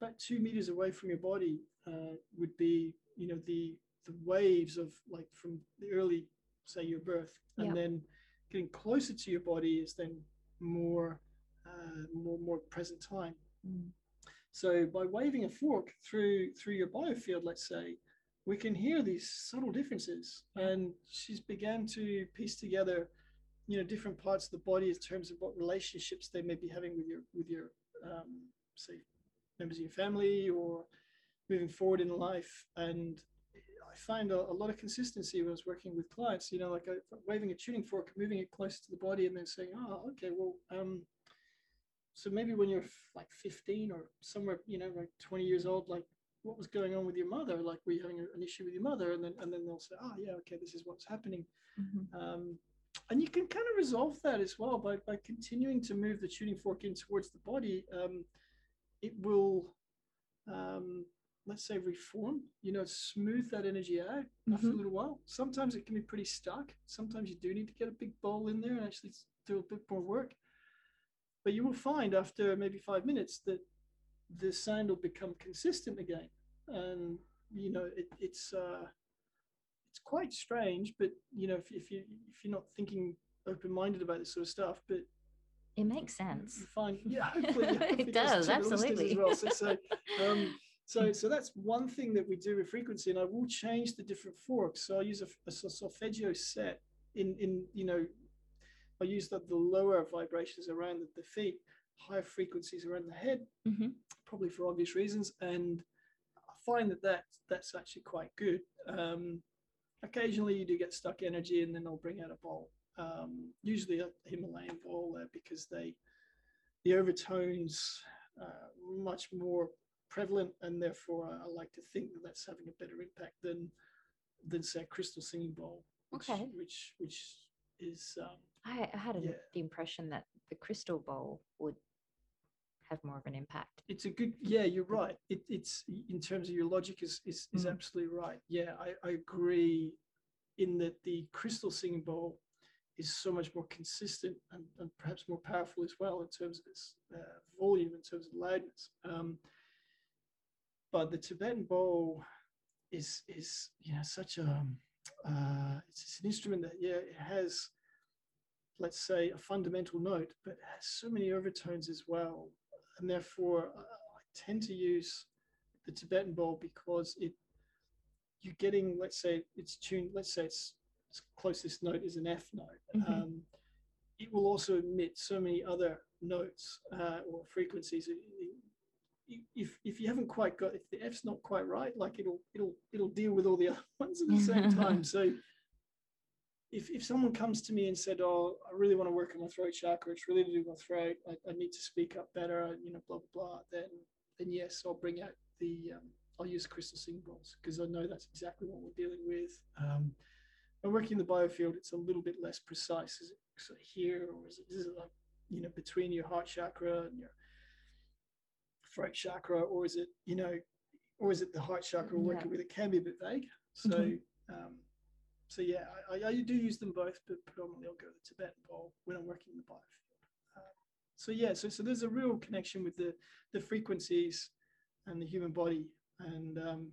about two meters away from your body uh, would be, you know, the the waves of like from the early, say, your birth, and then getting closer to your body is then more uh, more more present time. Mm. So by waving a fork through through your biofield, let's say, we can hear these subtle differences. And she's began to piece together you know different parts of the body in terms of what relationships they may be having with your with your um, say members of your family or moving forward in life and I find a, a, lot of consistency when I was working with clients, you know, like a, waving a tuning fork, moving it closer to the body and then saying, oh, okay, well, um, so maybe when you're like 15 or somewhere, you know, like 20 years old, like what was going on with your mother? Like, were you having an issue with your mother? And then, and then they'll say, oh yeah, okay, this is what's happening. Mm-hmm. Um, and you can kind of resolve that as well by, by continuing to move the tuning fork in towards the body. Um, it will, um, let's say, reform, you know, smooth that energy out mm-hmm. after a little while. Sometimes it can be pretty stuck. Sometimes you do need to get a big bowl in there and actually do a bit more work. But you will find after maybe five minutes that the sound will become consistent again. And, you know, it, it's, uh, it's quite strange, but you know, if, if you if you're not thinking open-minded about this sort of stuff, but it makes sense. You find, yeah, hopefully, hopefully it does absolutely. As well. So, so, um, so, so that's one thing that we do with frequency, and I will change the different forks. So I use a, a solfeggio set in in you know, I use the, the lower vibrations around the, the feet, higher frequencies around the head, mm-hmm. probably for obvious reasons, and I find that that that's actually quite good. Um, occasionally you do get stuck energy and then they'll bring out a bowl um, usually a himalayan bowl there because they the overtones uh, much more prevalent and therefore I, I, like to think that that's having a better impact than than say a crystal singing bowl which, okay which which is um, I, I, had a, yeah. the impression that the crystal bowl would have more of an impact. It's a good, yeah, you're right. It, it's in terms of your logic is is, is mm. absolutely right. Yeah, I, I agree in that the crystal singing bowl is so much more consistent and, and perhaps more powerful as well in terms of its uh, volume, in terms of loudness. Um, but the Tibetan bowl is is you know such a uh, it's, it's an instrument that yeah it has let's say a fundamental note, but has so many overtones as well and therefore I tend to use the Tibetan bowl because it you're getting let's say it's tuned let's say it's, its closest note is an F note. Mm-hmm. Um, it will also emit so many other notes uh, or frequencies. If, if you haven't quite got if the F's not quite right, like it'll it'll it'll deal with all the other ones at the same time. So if, if someone comes to me and said, "Oh, I really want to work on my throat chakra. It's really to do with my throat. I, I need to speak up better. You know, blah blah blah." Then then yes, I'll bring out the um, I'll use crystal bowls because I know that's exactly what we're dealing with. Um, when working in the biofield, it's a little bit less precise. Is it sort of here, or is it, is it like you know between your heart chakra and your throat chakra, or is it you know, or is it the heart chakra working yeah. with? It can be a bit vague. So. Mm-hmm. Um, so yeah, I, I, do use them both, but predominantly I'll go to the Tibetan bowl when I'm working in the biofield. Uh, so yeah, so so there's a real connection with the the frequencies and the human body, and um,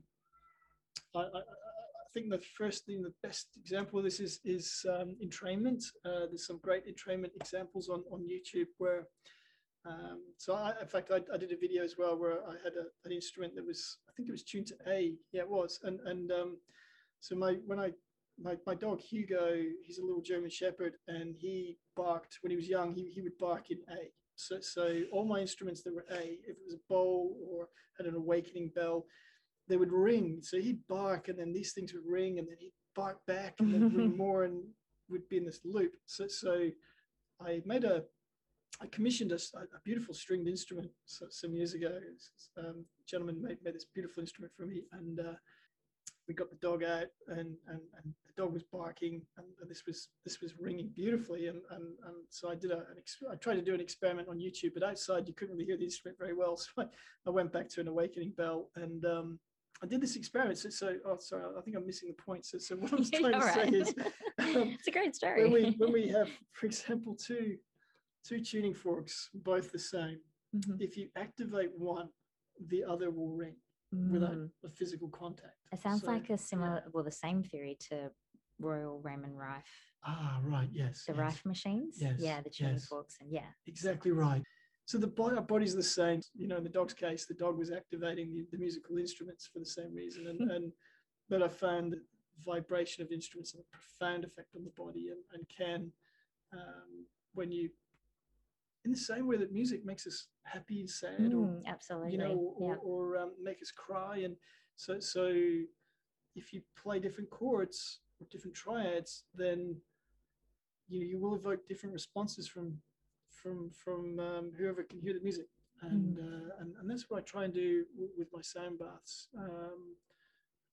I, I, I, think the first thing, the best example of this is is um, entrainment. Uh, there's some great entrainment examples on on YouTube where. Um, so I, in fact, I, did a video as well where I had a, an instrument that was, I think it was tuned to A. Yeah, it was. And and um, so my when I my, my dog Hugo, he's a little German Shepherd, and he barked when he was young. He, he would bark in A. So, so all my instruments that were A, if it was a bowl or had an awakening bell, they would ring. So he'd bark, and then these things would ring, and then he'd bark back, and then ring more, and would be in this loop. So, so I made a, I commissioned a, a beautiful stringed instrument some years ago. Um, gentleman made, made this beautiful instrument for me, and uh, we got the dog out and, and, and the dog was barking and, this was this was ringing beautifully. And, and, and so I did a, an ex- I tried to do an experiment on YouTube but outside you couldn't really hear the instrument very well. So I, I went back to an awakening bell and um, I did this experiment. So, so oh sorry I think I'm missing the point. So, so what I'm trying to right. say is um, it's a great story. when we when we have for example two two tuning forks both the same mm-hmm. if you activate one the other will ring mm. without a physical contact. It sounds so, like a similar, yeah. well, the same theory to Royal Raymond Rife. Ah, right. Yes. The yes. Rife machines. Yes. Yeah, the tuning yes. forks, and yeah. Exactly right. So the body, our body's the same. You know, in the dog's case, the dog was activating the, the musical instruments for the same reason, and, and but I found that vibration of instruments have a profound effect on the body and, and can um, when you in the same way that music makes us happy and sad or Mm, absolutely. you know or, yeah. or um, make us cry and so so if you play different chords or different triads then you know you will evoke different responses from from from um, whoever can hear the music and, uh, and and that's what I try and do w- with my sound baths um,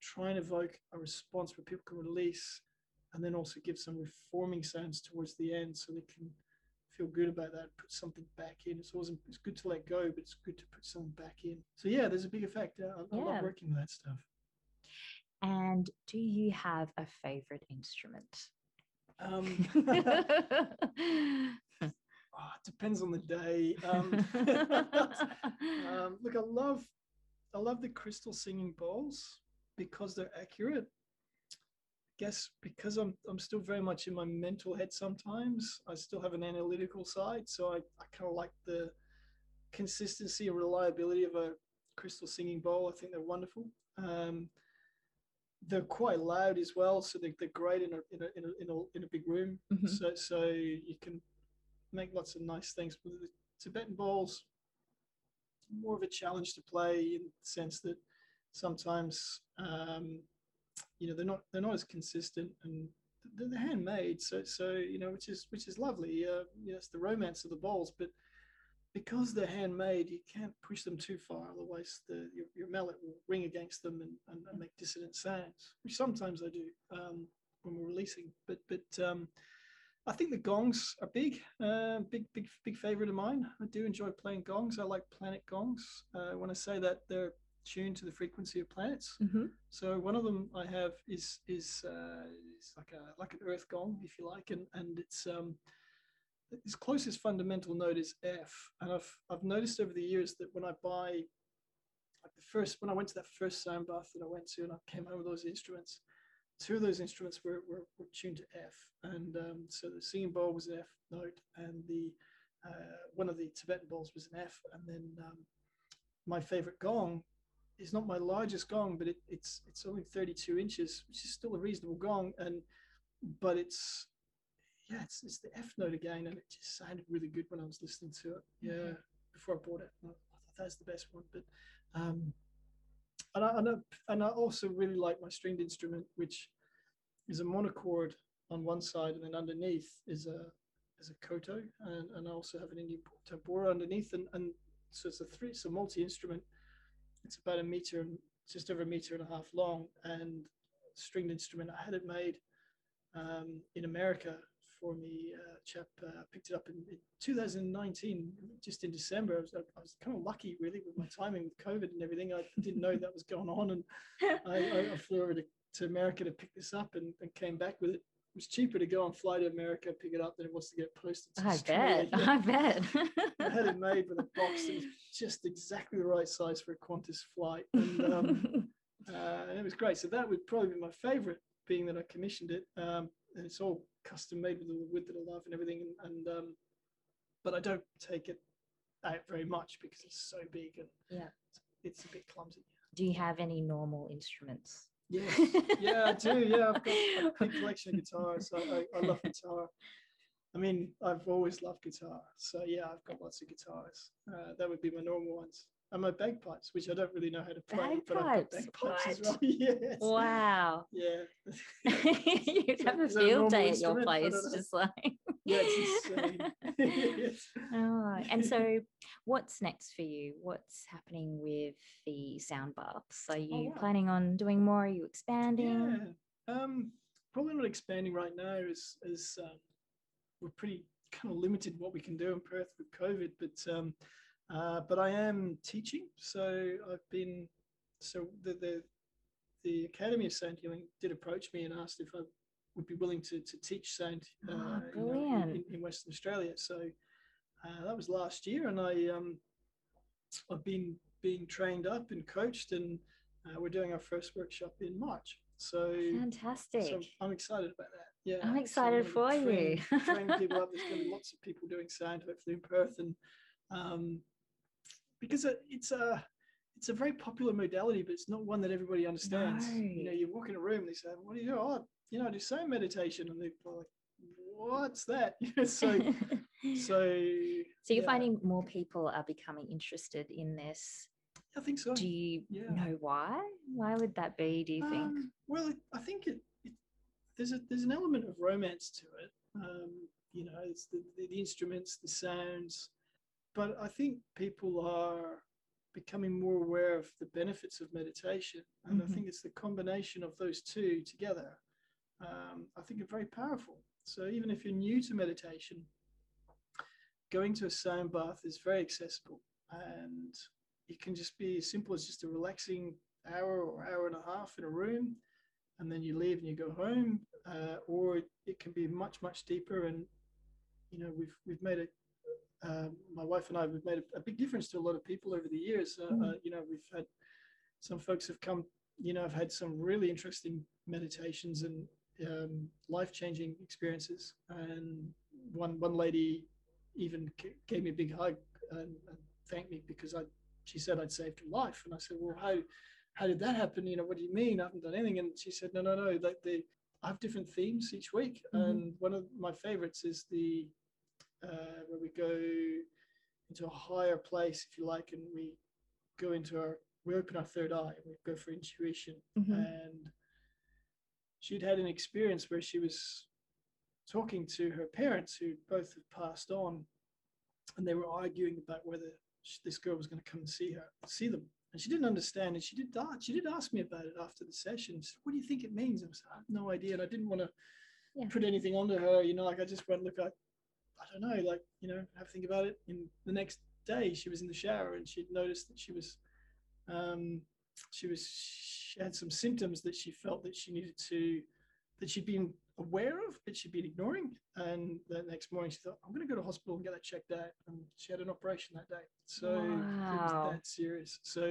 try and evoke a response where people can release and then also give some reforming sounds towards the end so they can feel good about that put something back in. It's always it's good to let go but it's good to put something back in. So yeah there's a big effect I, I Yeah. love working with that stuff. And do you have a favorite instrument? um, oh, it depends on the day. Um, um, look i love i love the crystal singing bowls because they're accurate guess because I'm I'm still very much in my mental head sometimes. I still have an analytical side, so I, I kind of like the consistency and reliability of a crystal singing bowl. I think they're wonderful. Um, they're quite loud as well, so they're, they're great in a, in a in a in a in a big room. Mhm. So so you can make lots of nice things. But the Tibetan bowls more of a challenge to play in the sense that sometimes um, you know they're not they're not as consistent and they're, handmade so so you know which is which is lovely uh, you know, it's the romance of the bowls but because they're handmade you can't push them too far otherwise the your, your mallet will ring against them and, and, and make dissonant sounds which sometimes I do um, when we're releasing but but um, I think the gongs are big, uh, big, big, big favorite of mine. I do enjoy playing gongs. I like planet gongs. Uh, when I say that, they're tuned to the frequency of planets. Mhm. So one of them I have is is uh, is like a like an Earth gong, if you like, and and it's um its closest fundamental note is F. And I've I've noticed over the years that when I buy like the first when I went to that first sound bath that I went to and I came home with those instruments, two of those instruments were were, were tuned to F. And um, so the singing bowl was an F note, and the uh, one of the Tibetan bowls was an F, and then um, my favorite gong is not my largest gong, but it, it's it's only 32 inches, which is still a reasonable gong, and but it's yeah, it's, it's the F note again, and it just sounded really good when I was listening to it. Yeah, Mhm. before I bought it, I thought that's the best one. But um, and I, and I and I also really like my stringed instrument, which is a monochord on one side, and then underneath is a is a koto, and, and I also have an Indian tambura underneath, and, and so it's a three, it's a multi instrument. It's about a meter and just over a meter and a half long, and stringed instrument. I had it made um, in America for me. Uh, chap uh, picked it up in, in 2019, just in December. I was, I was kind of lucky, really, with my timing with COVID and everything. I didn't know that was going on, and I, I, I flew over to, to America to pick this up and, and came back with it. It was cheaper to go and fly to America, pick it up, than it was to get posted. To I Australia. bet. I bet. I had it made with a box that was just exactly the right size for a Qantas flight, and, um, uh, and it was great. So that would probably be my favorite, being that I commissioned it, um, and it's all custom made with the wood that I love and everything. And, and um, but I don't take it out very much because it's so big and Yeah. it's a bit clumsy. do you have any normal instruments? Yes, yeah, I do. Yeah, I've got a big collection of guitars. I, I, I love guitar. I mean, I've always loved guitar. So yeah, I've got lots of guitars. Uh, that would be my normal ones. And my bagpipes, which I don't really know how to play, but I've got Bagpipes, bagpipes as well. yes. Wow. Yeah. You'd have a field day at your place, just like. Yeah, it's insane. Yes. oh, and so, what's next for you? What's happening with the sound baths? Are you wow. planning on doing more? Are you expanding? Yeah. Um, probably not expanding right now as as um, we're pretty kind of limited what we can do in Perth with COVID, but um, uh, but I am teaching, so I've been so the the the Academy of Sound Healing did approach me and asked if I would be willing to to teach sound uh, Ah, know, in- in, in Western Australia. So uh, that was last year, and I um, I've been being trained up and coached, and uh, we're doing our first workshop in March. So Fantastic. so I'm excited about that. Yeah, I'm excited gonna for train- you. train people up. There's going to be lots of people doing sound, hopefully in Perth, and um, because it- it's a it's a very popular modality, but it's not one that everybody understands. You know, you walk in a room and they say, "What do you do?" Oh, you know, I do sound meditation, and they're like, what's that? so, so, so you're yeah. finding more people are becoming interested in this. I think so. Do you Yeah. know why? Why would that be? Do you think? Um, well, I think it, it there's a there's an element of romance to it. Um, you know, it's the, the, the instruments, the sounds, but I think people are becoming more aware of the benefits of meditation, and Mhm. I think it's the combination of those two together. Um, I think are very powerful. So even if you're new to meditation, going to a sound bath is very accessible, and it can just be as simple as just a relaxing hour or hour and a half in a room and then you leave and you go home uh, or it can be much much deeper. And you know we've we've made it uh, my wife and I we've made a, a, big difference to a lot of people over the years. Uh, Mm. uh, you know we've had some folks have come you know I've had some really interesting meditations and um, life-changing experiences. And one one lady even gave me a big hug and, and thanked me because I she said I'd saved her life and I said well how how did that happen? You know, what do you mean? I haven't done anything. And she said, no, no, no. Like they, I have different themes each week, Mhm. and one of my favorites is the uh, where we go into a higher place, if you like, and we go into our, we open our third eye, and we go for intuition. Mhm. And she'd had an experience where she was talking to her parents, who both had passed on, and they were arguing about whether sh- this girl was going to come and see her, see them and she didn't understand. And she did a- she did ask me about it after the session. She said, "What do you think it means?" I was I have no idea, and I didn't want to Yeah. put anything onto her. You know, like I just went, "Look, I, I don't know, like you know, have a think about it." In the next day, she was in the shower and she'd noticed that she was, um, she was she had some symptoms that she felt that she needed to, that she'd been aware of, but she'd been ignoring. And the next morning, she thought, "I'm going to go to hospital and get that checked out." And she had an operation that day. So it was that serious. So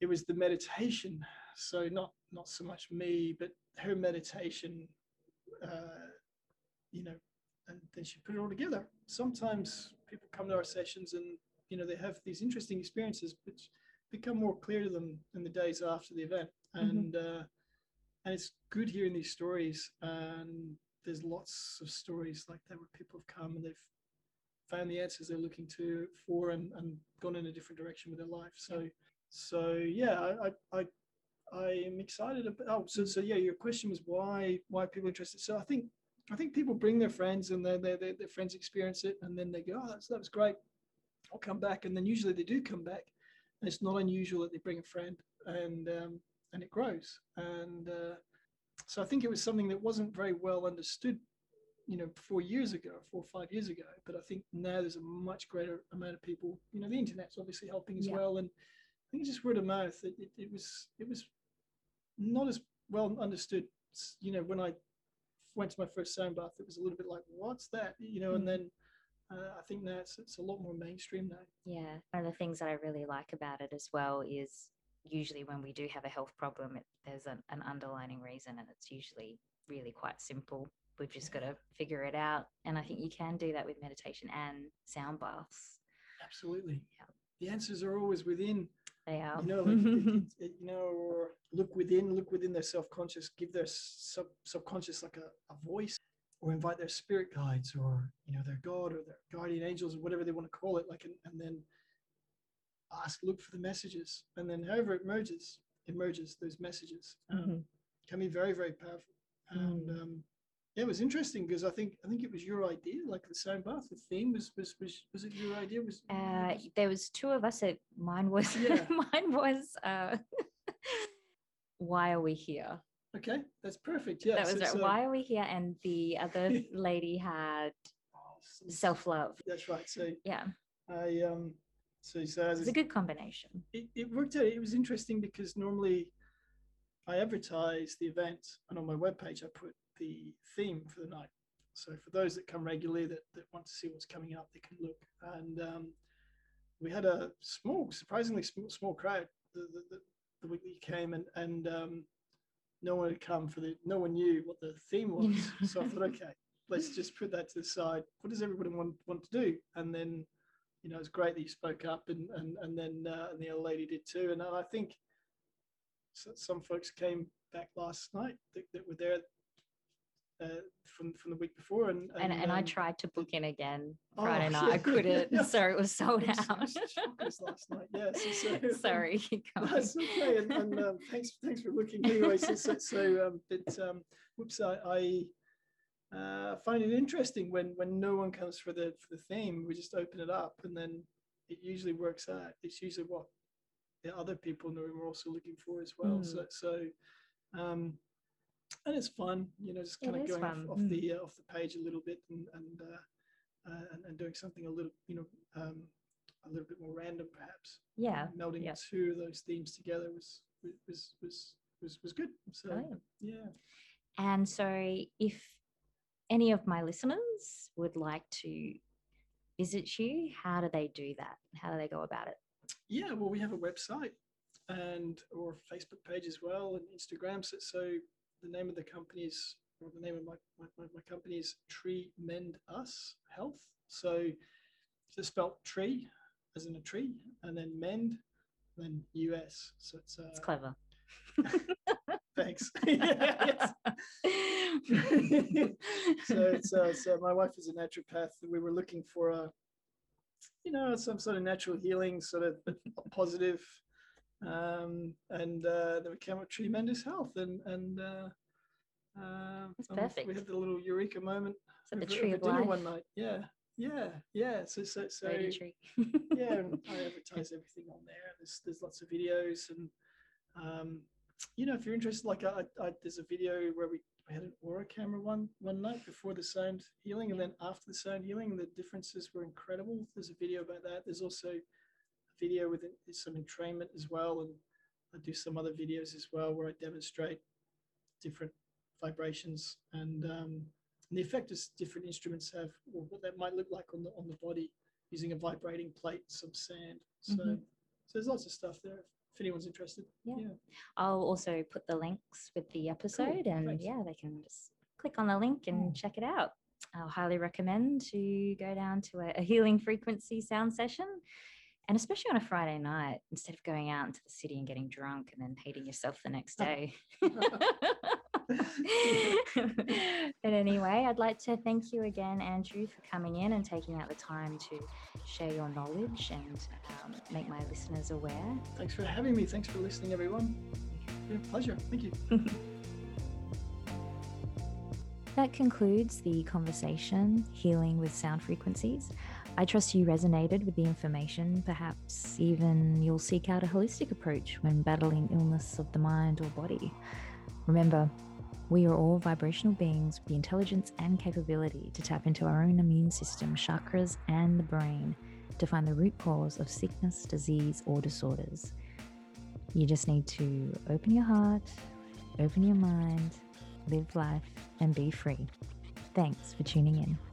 it was the meditation. So not not so much me, but her meditation. Uh, you know, and then she put it all together. Sometimes people come to our sessions and you know they have these interesting experiences, which become more clear to them in the days after the event. Mhm. And uh, and it's good hearing these stories. And there's lots of stories like that where people have come and they've found the answers they're looking to for and, and gone in a different direction with their life. So so yeah, I I, I am excited about. Oh, so so yeah, your question was why why people interested. So I think I think people bring their friends and their their, their, their friends experience it, and then they go, oh, that's, that was great. I'll come back, and then usually they do come back. And it's not unusual that they bring a friend, and um, and it grows. And uh, so I think it was something that wasn't very well understood, you know, four years ago, four or five years ago. But I think now there's a much greater amount of people. You know, the internet's obviously helping as Yeah. well, and I think it's just word of mouth. It, it, it was it was not as well understood. You know, when I went to my first sound bath, it was a little bit like, "What's that?" You know, Mm. and then uh, I think now it's, it's a lot more mainstream now. Yeah. One of the things that I really like about it as well is usually when we do have a health problem, it, there's an, an underlining reason, and it's usually really quite simple. We've just got to figure it out. And I think you can do that with meditation and sound baths. Absolutely. Yeah. The answers are always within. They are. You know, like, it- it- you know, or look within, look within their self-conscious, give their sub subconscious like a, a voice, or invite their spirit guides, or you know, their God or their guardian angels, or whatever they want to call it. Like, and, and then ask, look for the messages, and then however it merges, emerges those messages. Um, Mhm. Can be very, very powerful. And Mm. um, yeah, it was interesting because I think I think it was your idea, like the sound bath. The theme was was was, was it your idea? Was, Uh, was- there was two of us. It, mine was. Yeah. mine was. Uh, why are we here? okay, that's perfect. Yeah, that was so- it. so- Why are we here? And the other lady had Oh, self love. That's right. So Yeah, I um so so it's a good combination. it, it worked out. It was interesting because normally I advertise the event and on my webpage I put the theme for the night. So for those that come regularly that, that want to see what's coming up, they can look. And um, we had a small, surprisingly small, small crowd the, the, the, week that you came, and and um, no one had come for the. No one knew what the theme was. so I thought, okay, let's just put that to the side. What does everybody want want to do? And then, you know, it's great that you spoke up, and and and then uh, and the other lady did too. And I think some folks came back last night that, that were there uh, from from the week before, and And, and, I um, tried to book in again oh, Friday night. yeah, I couldn't, yeah. so it was sold it was- it out. was last night. Yeah, so, so, Sorry. That's okay, and, and um, thanks thanks for looking anyway. So so, so um, but um, whoops, I, I uh, find it interesting when when no one comes for the for the theme. We just open it up, and then it usually works out. It's usually what the other people in the room are also looking for as well. Mm. So so. Um, and it's fun, you know, just It kind of going off, off mm. the uh, off the page a little bit and and, uh, uh, and and doing something a little, you know, um, a little bit more random, perhaps Yeah. melding yeah. two of those themes together was was was was was good. So Brilliant. yeah, And so, if any of my listeners would like to visit you, how do they do that? How do they go about it? yeah. Well, we have a website and or Facebook page as well and Instagram. So, so the name of the company is or the name of my my, my, company is Tree Mend Us Health. So it's spelled tree as in a tree, and then mend, then US. So it's uh, It's clever. thanks. Yes. so it's uh, so my wife is a naturopath and we were looking for a you know some sort of natural healing sort of positive um and uh then we came with Treemendus Health and and uh uh, That's we- perfect. we had the little eureka moment So the tree of dinner life, one night yeah yeah yeah so so so yeah, and I advertise everything on there. There's there's lots of videos, and um, you know, if you're interested, like I, I there's a video where we, we had an aura camera one one night before the sound healing, and then after the sound healing, the differences were incredible. There's a video about that. There's also a video with some entrainment as well, and I do some other videos as well where I demonstrate different vibrations and um, and the effect is different instruments have, or what that might look like on the on the body using a vibrating plate, some sand. So, Mhm. so there's lots of stuff there if anyone's interested. Yeah. yeah. I'll also put the links with the episode, and thanks. yeah, they can just click on the link and Mm. check it out. I'll highly recommend to go down to a, a healing frequency sound session. And especially on a Friday night, instead of going out into the city and getting drunk and then hating yourself the next day. but anyway, I'd like to thank you again, Andrew, for coming in and taking out the time to share your knowledge and um, make my listeners aware. Thanks for having me. Thanks for listening, everyone. Yeah, pleasure. Thank you. That concludes the conversation, Healing with Sound Frequencies. I trust you resonated with the information. Perhaps even you'll seek out a holistic approach when battling illness of the mind or body. Remember, we are all vibrational beings with the intelligence and capability to tap into our own immune system, chakras, and the brain to find the root cause of sickness, disease, or disorders. You just need to open your heart, open your mind, live life, and be free. Thanks for tuning in.